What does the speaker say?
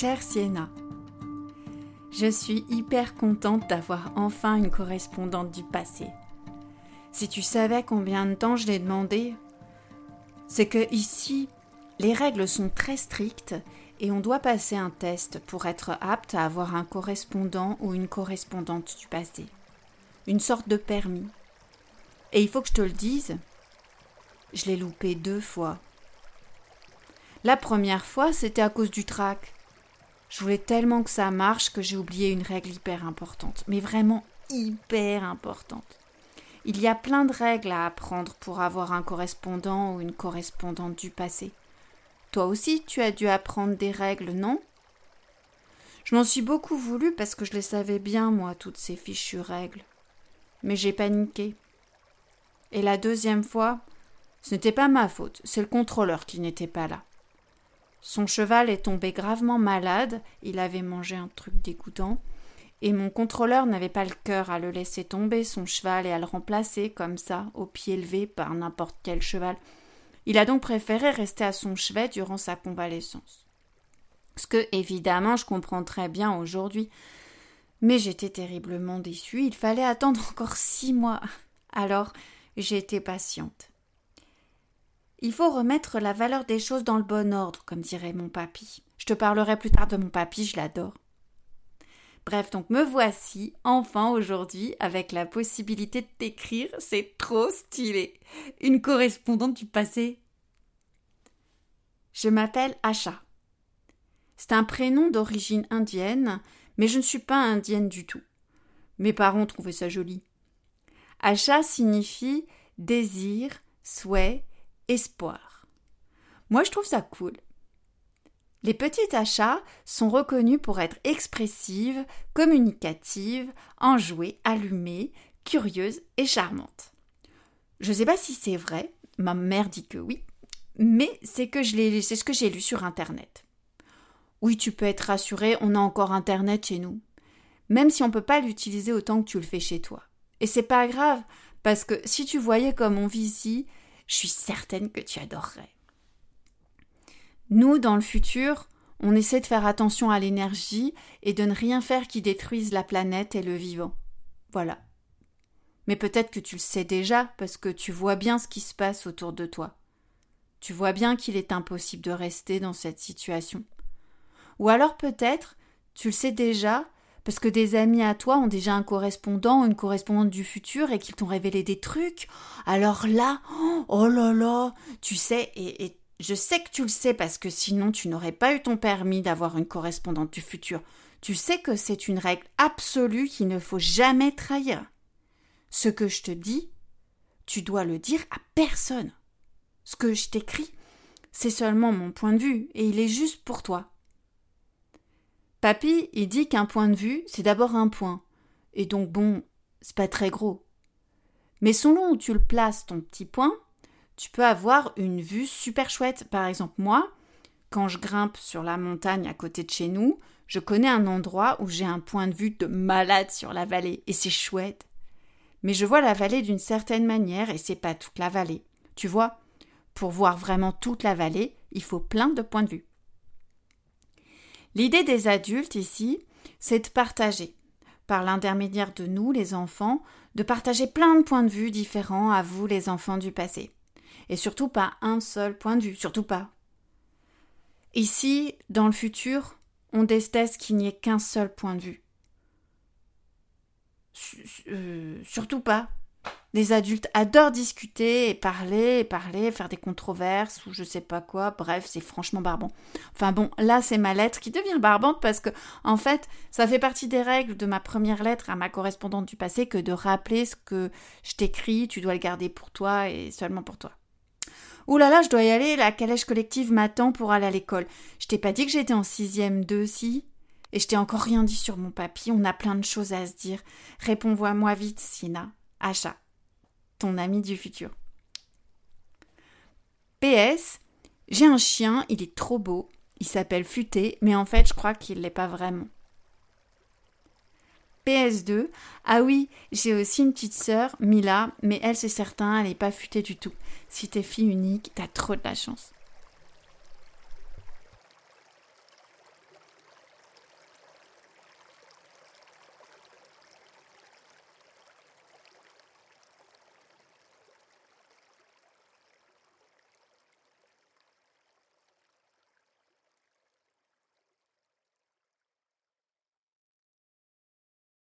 Chère Sienna, je suis hyper contente d'avoir enfin une correspondante du passé. Si tu savais combien de temps je l'ai demandé, c'est que ici, les règles sont très strictes et on doit passer un test pour être apte à avoir un correspondant ou une correspondante du passé. Une sorte de permis. Et il faut que je te le dise, je l'ai loupé deux fois. La première fois, c'était à cause du trac. Je voulais tellement que ça marche que j'ai oublié une règle hyper importante, mais vraiment hyper importante. Il y a plein de règles à apprendre pour avoir un correspondant ou une correspondante du passé. Toi aussi, tu as dû apprendre des règles, non? Je m'en suis beaucoup voulu parce que je les savais bien, moi, toutes ces fichues règles. Mais j'ai paniqué. Et la deuxième fois, ce n'était pas ma faute, c'est le contrôleur qui n'était pas là. Son cheval est tombé gravement malade, il avait mangé un truc dégoûtant, et mon contrôleur n'avait pas le cœur à le laisser tomber son cheval et à le remplacer comme ça, au pied levé par n'importe quel cheval. Il a donc préféré rester à son chevet durant sa convalescence. Ce que, évidemment, je comprends très bien aujourd'hui. Mais j'étais terriblement déçue, il fallait attendre encore six mois. Alors, été patiente. Il faut remettre la valeur des choses dans le bon ordre, comme dirait mon papy. Je te parlerai plus tard de mon papy, je l'adore. Bref, donc me voici enfin aujourd'hui avec la possibilité de t'écrire, c'est trop stylé. Une correspondante du passé. Je m'appelle Asha. C'est un prénom d'origine indienne, mais je ne suis pas indienne du tout. Mes parents trouvaient ça joli. Asha signifie désir, souhait, espoir. Moi, je trouve ça cool. Les petites achats sont reconnus pour être expressives, communicatives, enjouées, allumées, curieuses et charmantes. Je sais pas si c'est vrai, ma mère dit que oui, mais c'est que je c'est ce que j'ai lu sur internet. Oui, tu peux être rassuré, on a encore internet chez nous. Même si on ne peut pas l'utiliser autant que tu le fais chez toi. Et c'est pas grave, parce que si tu voyais comme on vit ici, je suis certaine que tu adorerais. Nous, dans le futur, on essaie de faire attention à l'énergie et de ne rien faire qui détruise la planète et le vivant. Voilà. Mais peut-être que tu le sais déjà parce que tu vois bien ce qui se passe autour de toi. Tu vois bien qu'il est impossible de rester dans cette situation. Ou alors peut-être, tu le sais déjà parce que des amis à toi ont déjà un correspondant une correspondante du futur et qu'ils t'ont révélé des trucs. Alors là, oh là là, tu sais, et, je sais que tu le sais parce que sinon tu n'aurais pas eu ton permis d'avoir une correspondante du futur. Tu sais que c'est une règle absolue qu'il ne faut jamais trahir. Ce que je te dis, tu dois le dire à personne. Ce que je t'écris, c'est seulement mon point de vue et il est juste pour toi. Papy, il dit qu'un point de vue, c'est d'abord un point. Et donc, bon, c'est pas très gros. Mais selon où tu le places, ton petit point, tu peux avoir une vue super chouette. Par exemple, moi, quand je grimpe sur la montagne à côté de chez nous, je connais un endroit où j'ai un point de vue de malade sur la vallée, et c'est chouette. Mais je vois la vallée d'une certaine manière, et c'est pas toute la vallée. Tu vois, pour voir vraiment toute la vallée, il faut plein de points de vue. L'idée des adultes ici, c'est de partager, par l'intermédiaire de nous, les enfants, de partager plein de points de vue différents à vous, les enfants du passé. Et surtout pas un seul point de vue, surtout pas. Ici, dans le futur, on déteste qu'il n'y ait qu'un seul point de vue. Euh, surtout pas. Les adultes adorent discuter et parler et parler, faire des controverses ou je sais pas quoi. Bref, c'est franchement barbant. Enfin bon, là c'est ma lettre qui devient barbante parce que en fait, ça fait partie des règles de ma première lettre à ma correspondante du passé que de rappeler ce que je t'écris, tu dois le garder pour toi et seulement pour toi. Ouh là là, je dois y aller, la calèche collective m'attend pour aller à l'école. Je t'ai pas dit que j'étais en sixième 2 si? Et je t'ai encore rien dit sur mon papier, on a plein de choses à se dire. Réponds-moi moi vite, Sina. Achat ton ami du futur. PS, j'ai un chien, il est trop beau, il s'appelle Futé, mais en fait je crois qu'il l'est pas vraiment. PS2, ah oui, j'ai aussi une petite sœur, Mila, mais elle c'est certain, elle n'est pas futée du tout. Si t'es fille unique, t'as trop de la chance.